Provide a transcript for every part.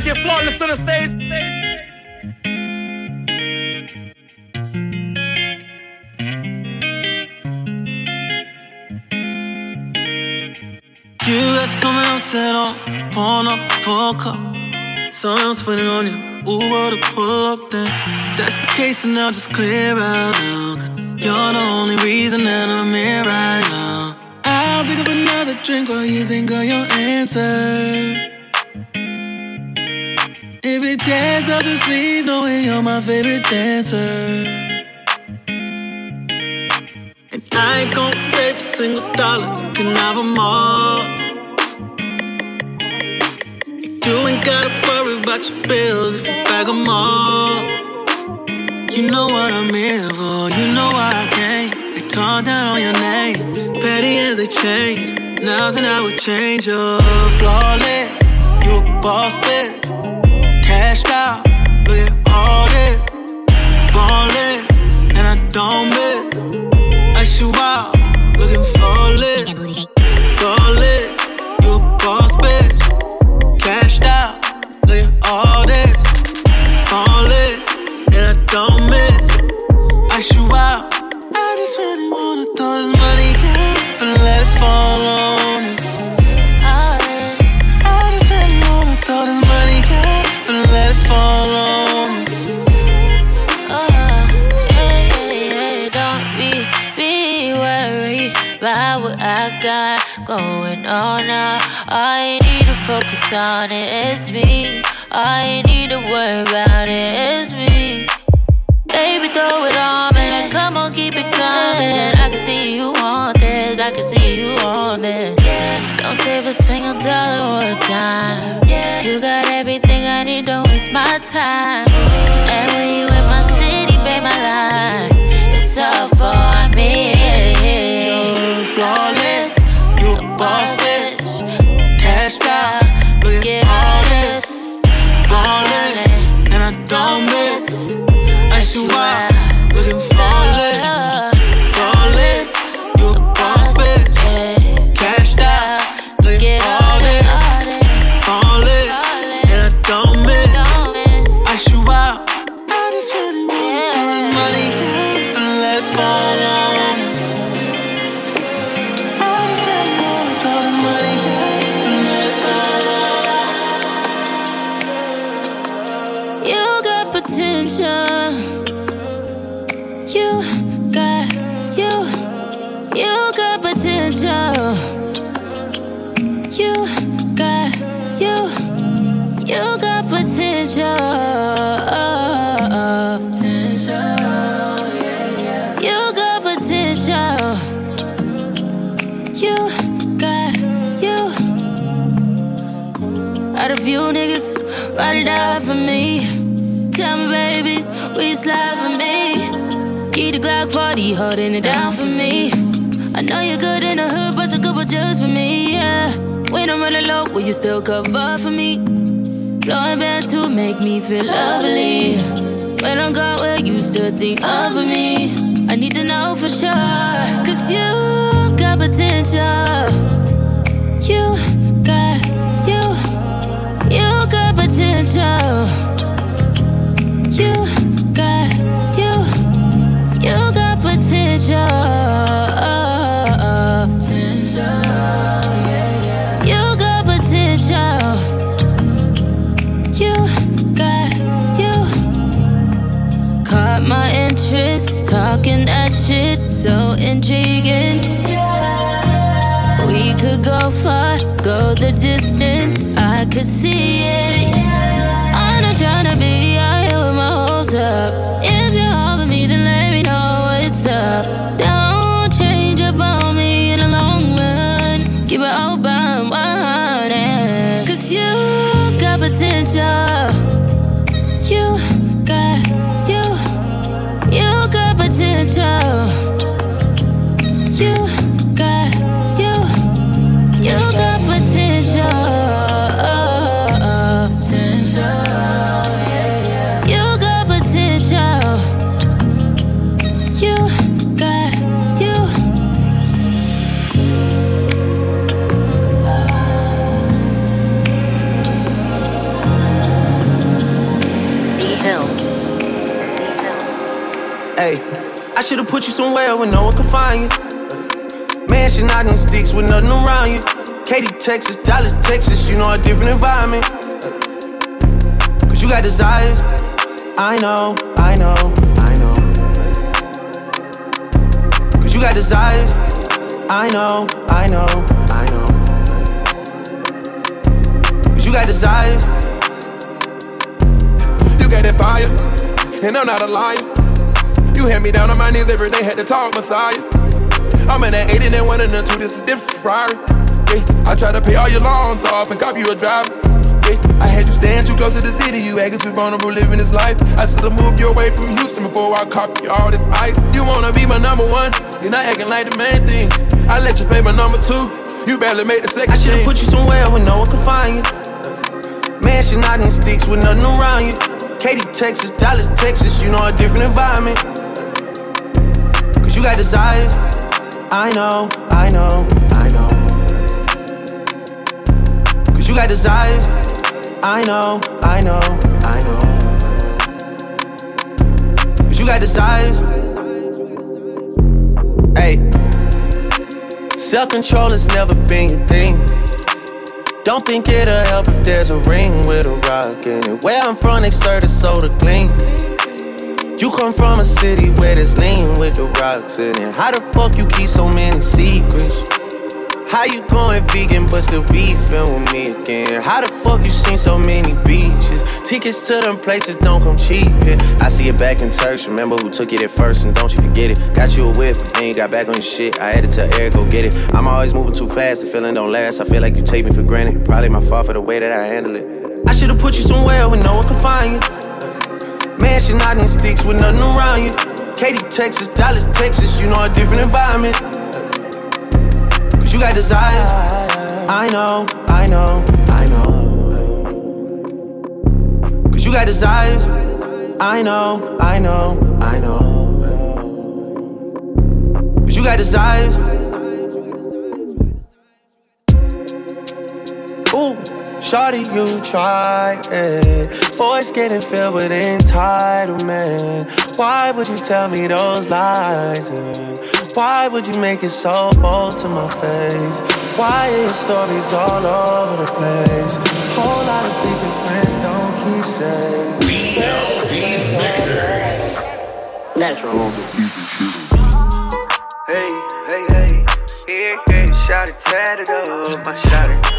like you're flawless on the stage. You got someone else that on, pouring up a full cup. Someone else waiting on you, Uber to pull up then. That's the case, and now just clear out now. You're the only reason that I'm here right now. I'll pick up another drink while you think of your answer. It chance, I'll just leave knowing you're my favorite dancer. And I ain't gon' save a single dollar, you can have them all. You ain't gotta worry about your bills if you bag them all. You know what I'm here for, you know why I came. They torn down on your name, petty as they change. Nothing I would change, you're flawless. You a boss, bitch. está time. You got everything I need, don't waste my time. And when you potential. You got potential. You got you. Had a few niggas ride it out for me. Tell me, baby, you slide for me? Keep the Glock 40 holding it down for me. I know you're good in the hood, but a couple just for me, yeah. When I'm running low, will you still cover for me? Blowing bands to make me feel lovely. When I'm gone, will you still think of me? I need to know for sure. Cause you got potential. You got, you, you got potential. You got, you, you got potential. You talking that shit, so intriguing. We could go far, go the distance. I could see it. I'm not tryna be out here with my hopes up. If you're over me, then let me know what's up. Don't change up on me in the long run. Keep it open, wide. Cause you got potential. I should've put you somewhere where no one could find you. Mansion out in sticks with nothing around you. Katy, Texas, Dallas, Texas, you know a different environment. Cause you got desires. I know, I know, I know. Cause you got desires. I know, I know, I know. Cause you got desires. You got that fire, and I'm not a liar. You had me down on my knees every day, had to talk Messiah. I'm in that 8 and then 1 and then 2, this is different Ferrari. Yeah, I try to pay all your loans off and cop you a driver. Yeah, I had you stand too close to the city, you acting too vulnerable living this life. I should've moved you away from Houston before I cop you all this ice. You wanna be my number one, you're not acting like the main thing. I let you pay my number two, you barely made the second. I should've put you somewhere where no one could find you. Mansion out in sticks with nothing around you. Katy, Texas, Dallas, Texas, you know a different environment. You got desires. I know, I know, I know. Cause you got desires. I know, I know, I know. Cause you got desires. Hey, self control has never been your thing. Don't think it'll help if there's a ring with a rock in it. Where I'm from, they serve the soda clean. You come from a city where there's lean with the rocks in it. How the fuck you keep so many secrets? How you going vegan but still beefing with me again? How the fuck you seen so many beaches? Tickets to them places don't come cheap. Yeah. I see it back in Turks. Remember who took it at first and don't you forget it. Got you a whip, then you got back on your shit. I had to tell Eric, go get it. I'm always moving too fast, the feeling don't last. I feel like you take me for granted. Probably my fault for the way that I handle it. I should've put you somewhere where no one could find you. Mansion out in sticks with nothing around you. Katy, Texas, Dallas, Texas, you know a different environment. Cause you got desires. I know, I know, I know. Cause you got desires. I know, I know, I know. Cause you got desires. Ooh, shawty, you try it. Voice getting filled with entitlement. Why would you tell me those lies? And why would you make it so bold to my face? Why are your stories all over the place? Whole lot of secrets friends don't keep saying. BLV Mixers. Natural. Hey, hey, hey, yeah, yeah, shot it, tatted up, my shot it.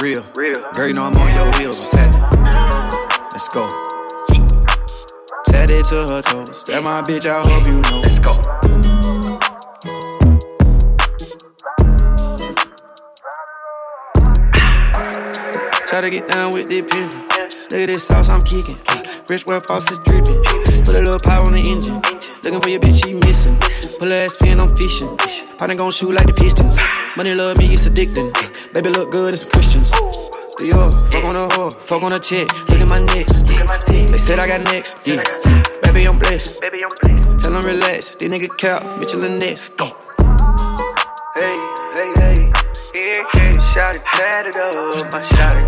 Real. Real. Girl, you know I'm on your heels. What's happening? Let's go. Tatted to her toes. That my bitch, I hope you know. Let's go. Try to get down with the pimpin'. Look at this sauce I'm kicking. Fresh where faucets dripping. Put a little power on the engine. Looking for your bitch, she missing. Pull her ass in, I'm fishing. Partner gon' shoot like the Pistons. Money love me, it's addicting. Baby look good, it's some Christians. Dior, fuck on a whore, fuck on a chick. Look at my neck. They said I got next. Yeah. Baby, I'm blessed. Baby, I'm blessed. Tell them relax. These nigga cap, Mitchell and Ness. Go. Hey, hey, hey, yeah, yeah, shot it, tatted up, my shot it.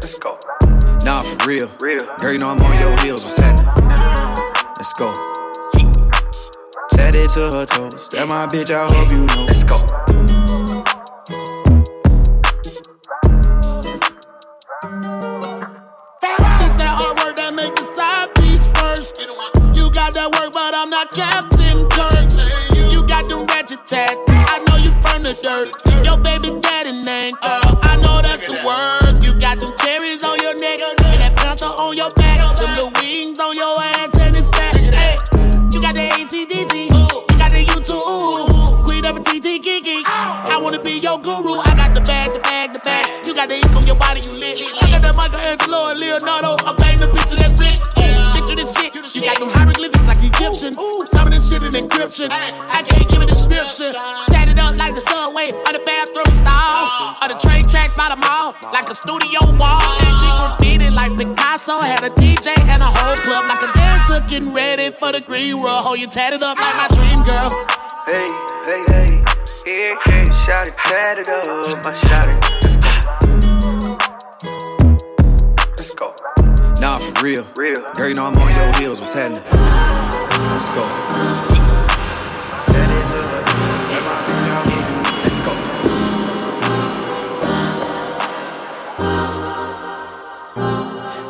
Let's go. Nah, for real. Real. Girl, you know I'm on your heels. What's happening? Let's go. Tatted to her toes. That my bitch, I hope you know. Let's go. Tatted up like my dream girl. Hey, hey, hey, yeah, yeah, shot it, tatted up, my shot it. Let's go. Nah, for real. real. Girl, you know I'm on your heels. What's happening? Let's go.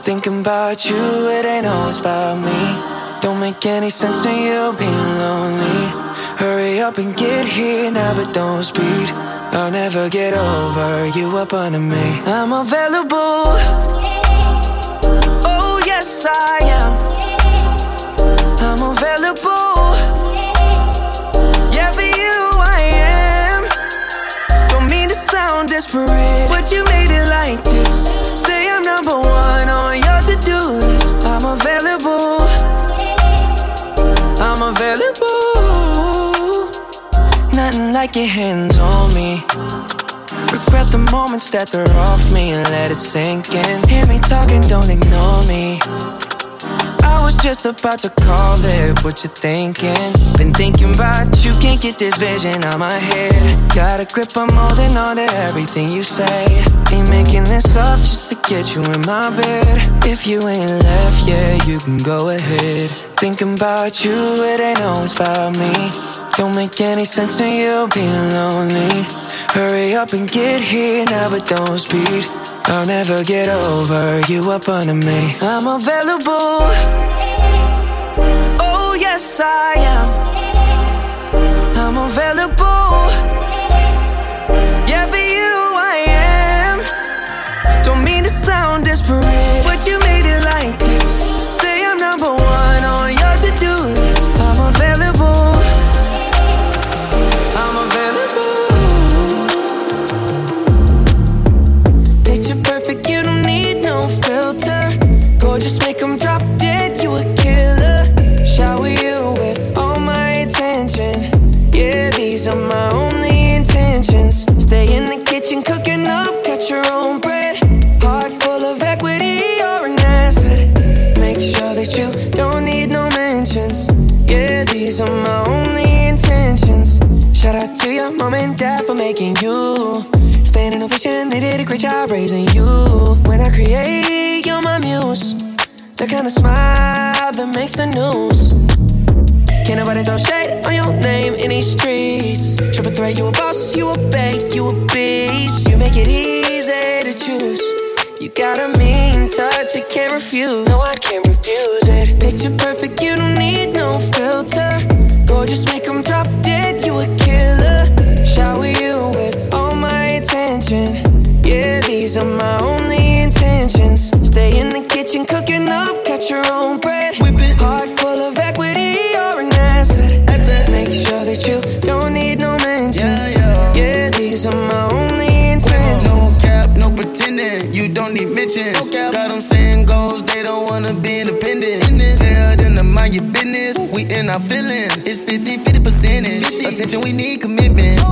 Thinking about you, it ain't always about me. Don't make any sense in you being lonely. Hurry up and get here now, but don't speed. I'll never get over you up under me. I'm available. Oh, yes, I am. I'm available. Yeah, for you, I am. Don't mean to sound desperate, but you made it like this. Like your hands on me. Regret the moments that they're off me and let it sink in. Hear me talking, don't ignore me. I was just about to call it, what you thinking? Been thinking about you, can't get this vision out my head. Got a grip, I'm holding on to everything you say. Ain't making this up just to get you in my bed. If you ain't left yeah, you can go ahead. Thinking about you, it ain't always about me. Don't make any sense in you being lonely. Hurry up and get here now, but don't speed. I'll never get over you up under me. I'm available. Oh, yes, I am. I'm available. Gorgeous, make 'em drop dead, you a killer. Shower you with all my attention. Yeah, these are my only intentions. Stay in the kitchen, cooking up, cut your own bread. Heart full of equity, you're an asset. Make sure that you don't need no mentions. Yeah, these are my only intentions. Shout out to your mom and dad for making you. Standing ovation, they did a great job raising you. The news. Can't nobody throw shade on your name in these streets. Triple threat, you a boss, you a bank, you a beast. You make it easy to choose. You got a mean touch, you can't refuse. No, I can't refuse it. Picture perfect, you don't need no filter. Gorgeous, make 'em drop dead, you a killer. Shower you with all my attention. Yeah, these are my only intentions. Stay in the kitchen, cooking up, cut your own bread. 50 50 percentage. Attention, we need commitment.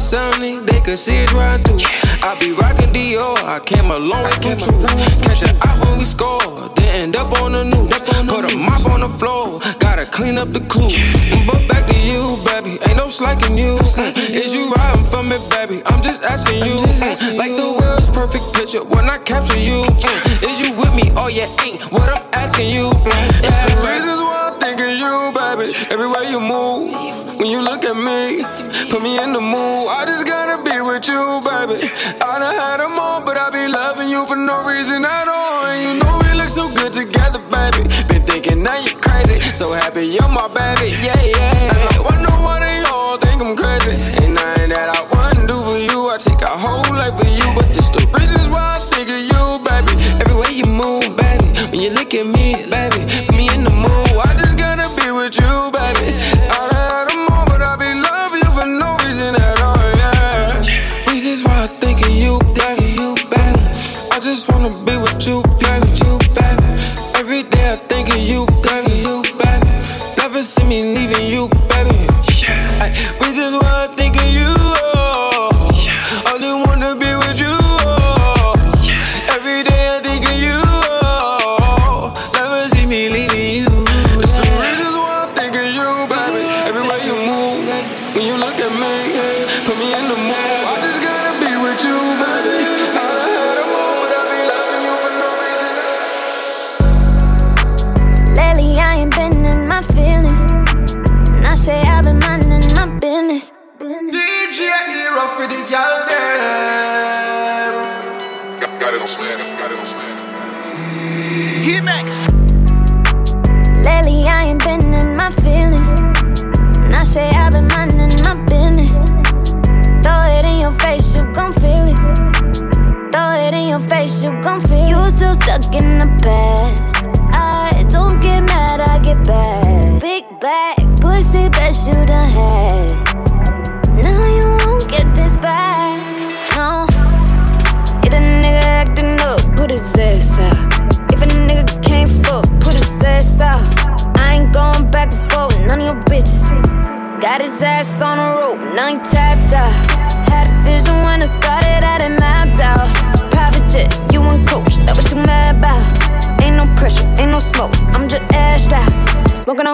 Sunny, they could see it right through. I be rocking Dior, I came a long way from true. Catch it out when we score, then end up on the news. Put a mop on the floor, gotta clean up the clues. But back to you, baby, ain't no slacking you. Is you riding for me, baby? I'm just asking you. Like the world's perfect picture when I capture you. Is you with me or you ain't? What I'm asking you. It's the reasons why I'm thinking you, baby. Everywhere you move, when you look at me, put me in the mood. I just gotta be with you, baby. I done had them all, but I be loving you for no reason at all. And you know we look so good together, baby. Been thinking now you're crazy. So happy you're my baby, yeah, yeah. And I wonder why they all think I'm crazy. Ain't nothing that I wouldn't do for you. I take a whole life for you, but this the reasons why I think of you, baby. Everywhere you move, baby. When you look at me, baby, put me in the mood.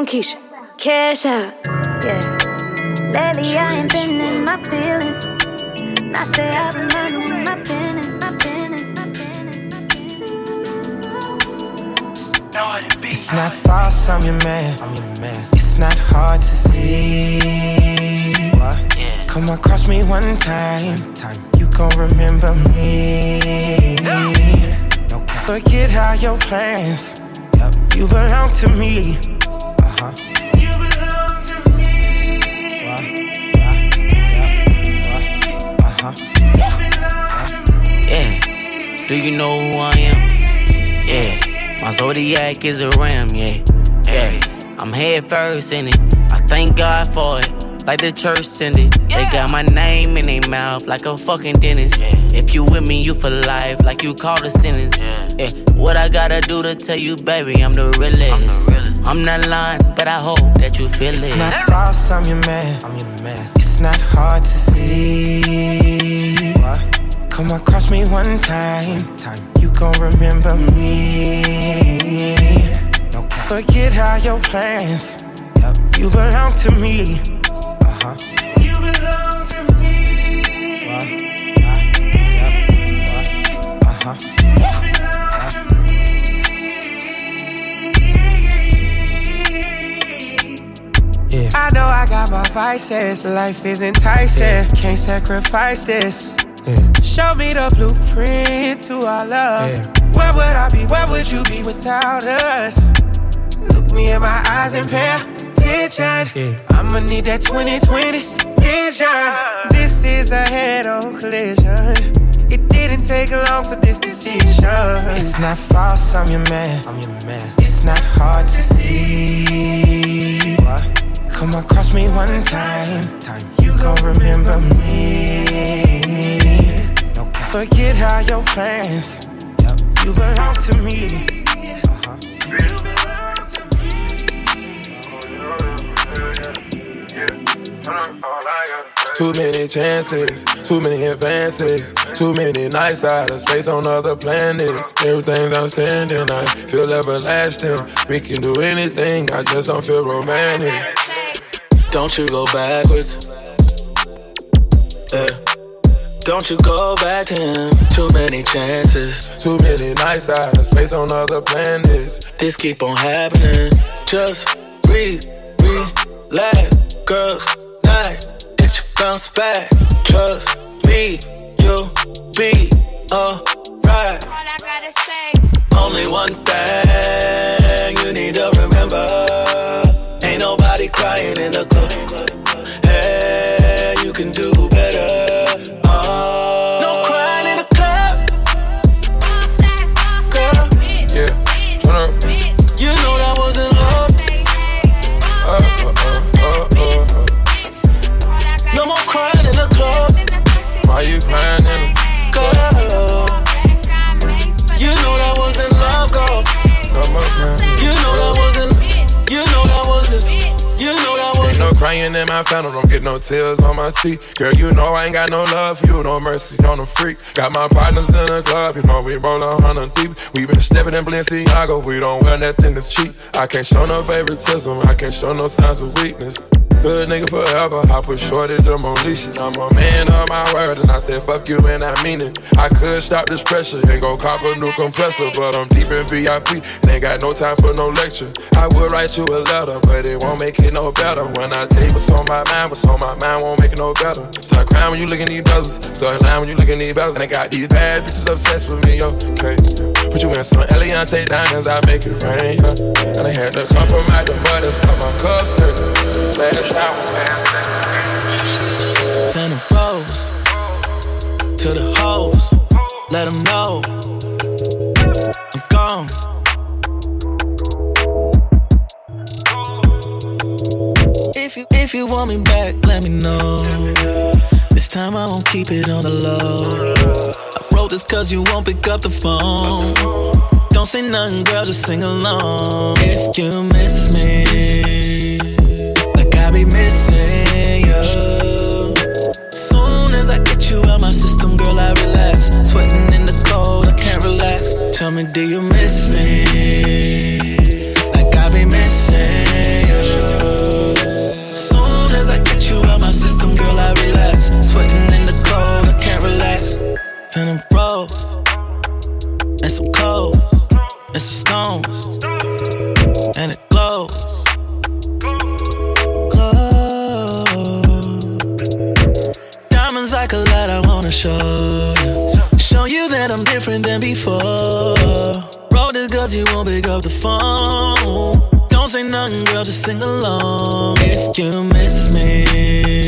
Keisha, cash out. Yeah. Lately, I ain't been in my feelings. I say I've been minding my business, my business, my business. It's not false, I'm your man. I'm your man. It's not hard to see. What? Come across me one time, time. you gon' remember me. No. Forget all your plans. Yep. You belong to me. Do you know who I am? Yeah. My zodiac is a ram, yeah. Yeah. I'm head first in it. I thank God for it. Like the church send it. They got my name in their mouth like a fucking dentist. If you with me, you for life, like you called a sentence. Yeah. What I gotta do to tell you, baby, I'm the realest. I'm not lying, but I hope that you feel it. It's it. not false, I'm your man. I'm your man. It's not hard to see. Come across me one time, time. you gon' remember me. No Forget all your plans. You belong to me. Uh-huh. You belong to me. Uh-huh. Yeah. I know I got my vices. Life is enticing. Can't sacrifice this. Show me the blueprint to our love. Where would I be? Where would you be without us? Look me in my eyes and pay attention. I'ma need that 2020 vision. This is a head-on collision. It didn't take long for this decision. It's not false, I'm your man. I'm your man. It's not hard to see. Come across me one time, gon' remember me. Forget all your plans. You belong to me. Uh-huh. Too many chances, too many advances, too many nights out of space on other planets. Everything's outstanding, I feel everlasting. We can do anything, I just don't feel romantic. Don't you go backwards. Yeah. Don't you go back to him. Too many chances. Too many nights out of space on other planets. This keep on happening. Just breathe, relax, girls night. Get you bounce back. Trust me, you'll be alright. Only one thing you need to remember. Ain't nobody crying in the club. You know that wasn't. You know that wasn't. You know that wasn't. Ain't no crying in my phantom, don't get no tears on my seat. Girl, you know I ain't got no love for you, no mercy on the freak. Got my partners in the club, you know we roll a hundred deep. We been stepping in Balenciaga, we don't wear nothing that's cheap. I can't show no favoritism, I can't show no signs of weakness. Good nigga forever, I put shorty more leashes. I'm a man of my word, and I said fuck you, and I mean it. I could stop this pressure and go cop a new compressor, but I'm deep in VIP, and ain't got no time for no lecture. I will write you a letter, but it won't make it no better. When I tell you what's on my mind, what's on my mind won't make it no better. Start crying when you look in these brothers, start lying when you look in these brothers, and I got these bad bitches obsessed with me, okay. Put you in some Eliantte diamonds, I make it rain, yeah. And I had to out the mud, that's my cups dirty. Last Send them rose to the hoes. Let them know I'm gone. If you if you want me back, let me know. This time I won't keep it on the low. I wrote this cause you won't pick up the phone. Don't say nothing, girl, just sing along. If you miss me, be missing you. Soon as I get you out my system, girl, I relax. Sweating in the cold, I can't relax. Tell me, do you phone. Don't say nothing, girl, just sing along. If you miss me,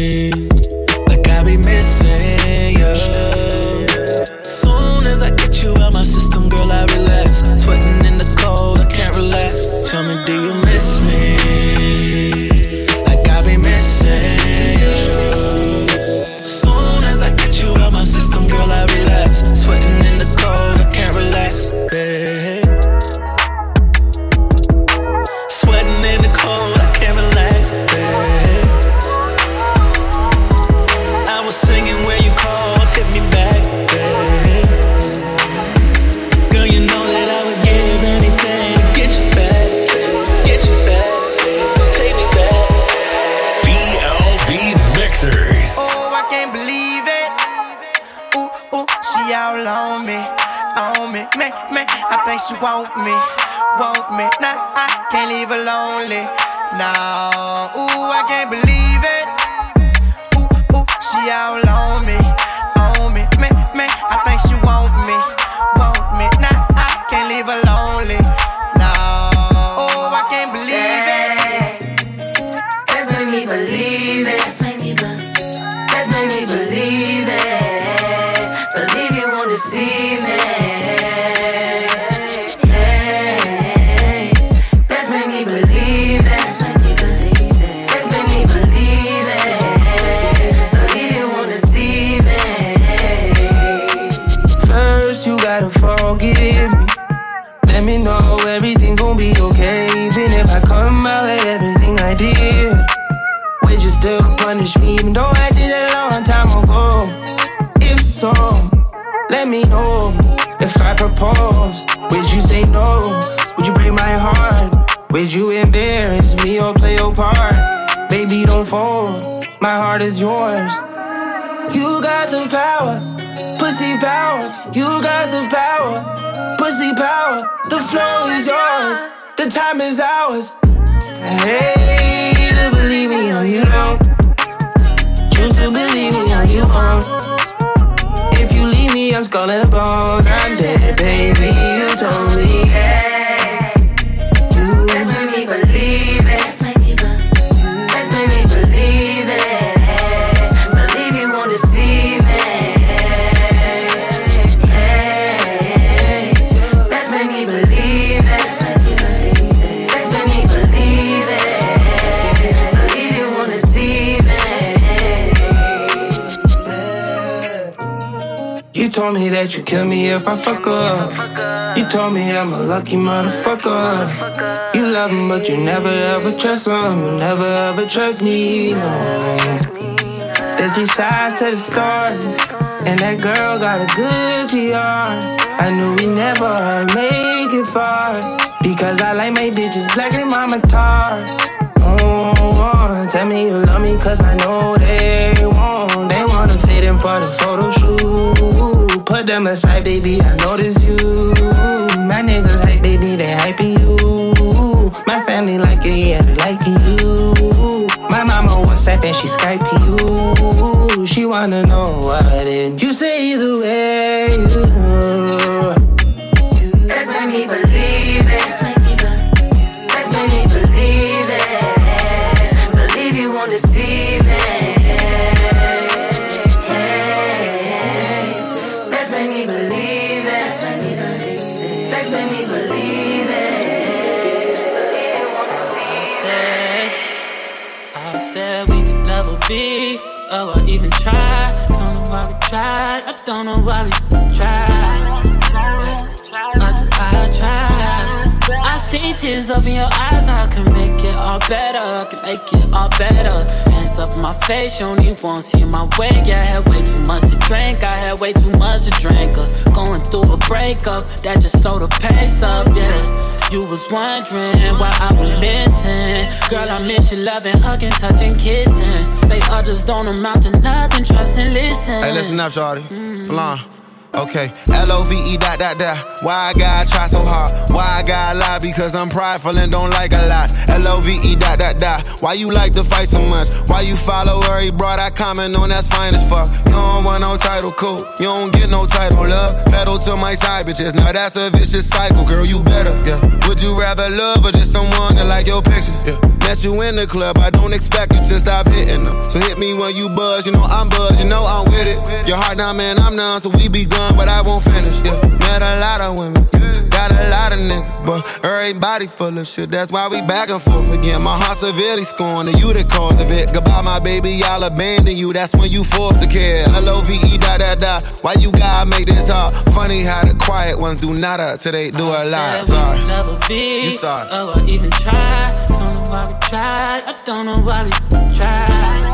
can't leave her lonely. No, ooh, I can't believe it. Ooh, ooh, she all on me, on me, me, me. I think she want me, Would you say no? Would you break my heart? Would you embarrass me or play your part? Baby, don't fold. My heart is yours. You got the power, pussy power. You got the power, pussy power. The flow is yours, the time is ours. Hey, you believe me or you don't. Choose to believe me or you won't. I'm skull and bones. I'm dead, baby. You told me, hey. Told me that you kill me if I fuck up. You told me I'm a lucky motherfucker. You love him, but you never ever trust him. You never ever trust me. No. There's three sides to the story, and that girl got a good PR. I knew we never make it far because I like my bitches black and mama tar. Oh, tell me you love me cause I know they won't. They wanna fit in for the photo shoot. Them aside, baby, I notice you. My niggas hype, baby, they hyping you. My family like it, yeah, they liking you. My mama WhatsApp and she Skyping you. She wanna know said we could never be. Oh, I even tried. Don't know why we tried. I don't know why we tried. I, I. I see tears up in your eyes. I can make it all better. I can make it all better. Hands up in my face. You even want see my way. Yeah, I had way too much to drink. I had way too much to drink. Uh, going through a breakup that just slowed the pace up. Yeah. You was wondering why I was missing. Girl, I miss you loving, hugging, touching, kissing. Say others don't amount to nothing, trust and listen. Hey, listen up, shorty. Mm. Flan. Okay, L O V E dot dot dot. Why I gotta try so hard? Why I gotta lie? Because I'm prideful and don't like a lot. L O V E dot dot dot. Why you like to fight so much? Why you follow her? He brought I comment on that's fine as fuck. You don't want no title, cool. You don't get no title, love. Pedal to my side, bitches. Now that's a vicious cycle, girl. You better, yeah. Would you rather love or just someone that like your pictures? Yeah. Met you in the club, I don't expect you to stop hitting them. So hit me when you buzz, you know I'm buzz, you know I'm with it. Your heart now, man, I'm none, so we be gone, but I won't finish. Yeah, met a lot of women, got a lot of niggas, but everybody full of shit. That's why we back and forth again. My heart severely scorned, and you the cause of it. Goodbye, my baby, I'll abandon you. That's when you forced to care. L O V E dot dot dot. Why you gotta make this hard? Funny how the quiet ones do nada uh, till they do a lot. Sorry. never be. You sorry. Oh, I even tried. Why we tried. I don't know why we tried.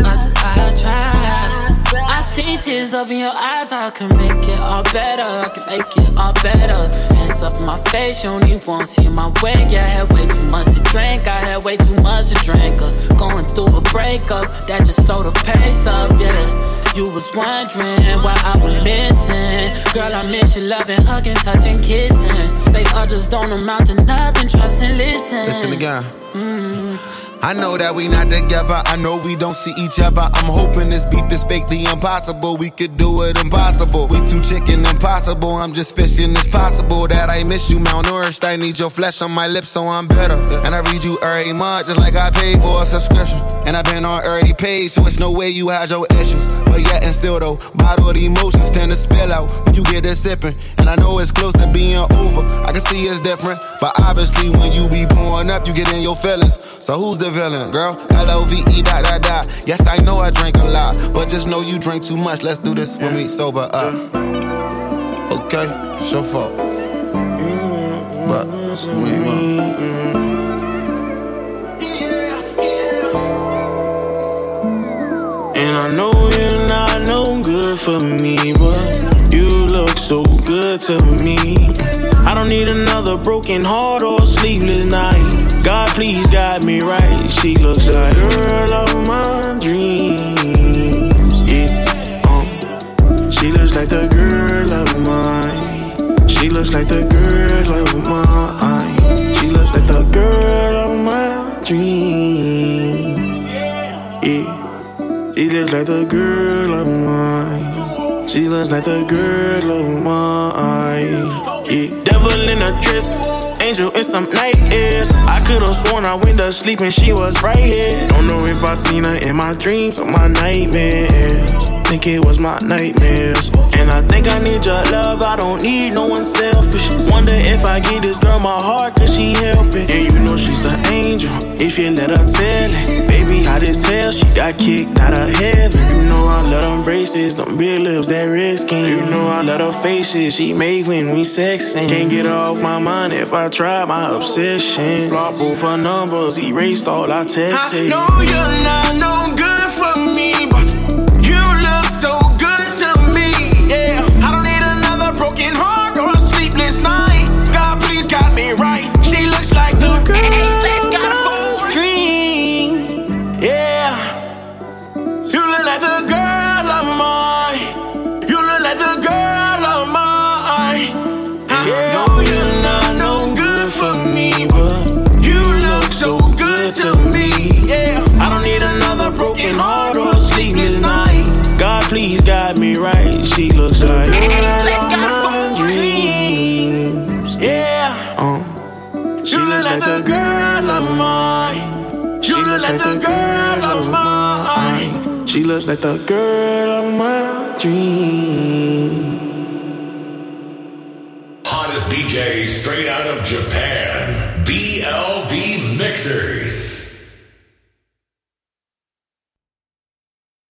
I, I tried. I see tears up in your eyes. I can make it all better. I can make it all better. Hands up in my face. You don't want see my way. Yeah, I had way too much to drink. I had way too much to drink. Uh, going through a breakup that just slowed the pace up. Yeah. You was wondering why I was missing. Girl, I miss you loving, hugging, touching, kissing. Say others don't amount to nothing, trust and listen. Listen again. I know that we not together. I know we don't see each other. I'm hoping this beef is fake, the impossible. We could do it impossible. We too chicken impossible. I'm just fishing. It's possible that I miss you, malnourished. I need your flesh on my lips, so I'm better. And I read you every month, just like I paid for a subscription. And I've been on every page, so it's no way you had your issues. But yet and still though, bottle of emotions tend to spill out when you get this sipping. And I know it's close to being over. I can see it's different, but obviously when you be pouring up, you get in your feelings. So who's the villain, girl? L O V E dot dot dot. Yes, I know I drink a lot, but just know you drink too much. Let's do this when we sober up. Okay, it's your. But we. And I know you're not no good for me, but you look so good to me. I don't need another broken heart or sleepless night. God, please guide me right. She looks like girl of my dreams. Some nightmares. I could've sworn I went to sleep and she was right here. Don't know if I seen her in my dreams or my nightmares. Think it was my nightmares. And I think I need your love, I don't need no one selfish. Wonder if I give this girl my heart, could she help it? And you know she's an angel, if you let her tell it. Baby, hot as hell, she got kicked out of heaven. You know I love them braces, them big lips, that red skin. You know I love her faces, she make when we sexing. Can't get her off my mind if I try my obsession. Block both her numbers, erased all our texts. I know you're not no looks like the girl of my dreams. Hottest DJ straight out of Japan. BLB Mixers.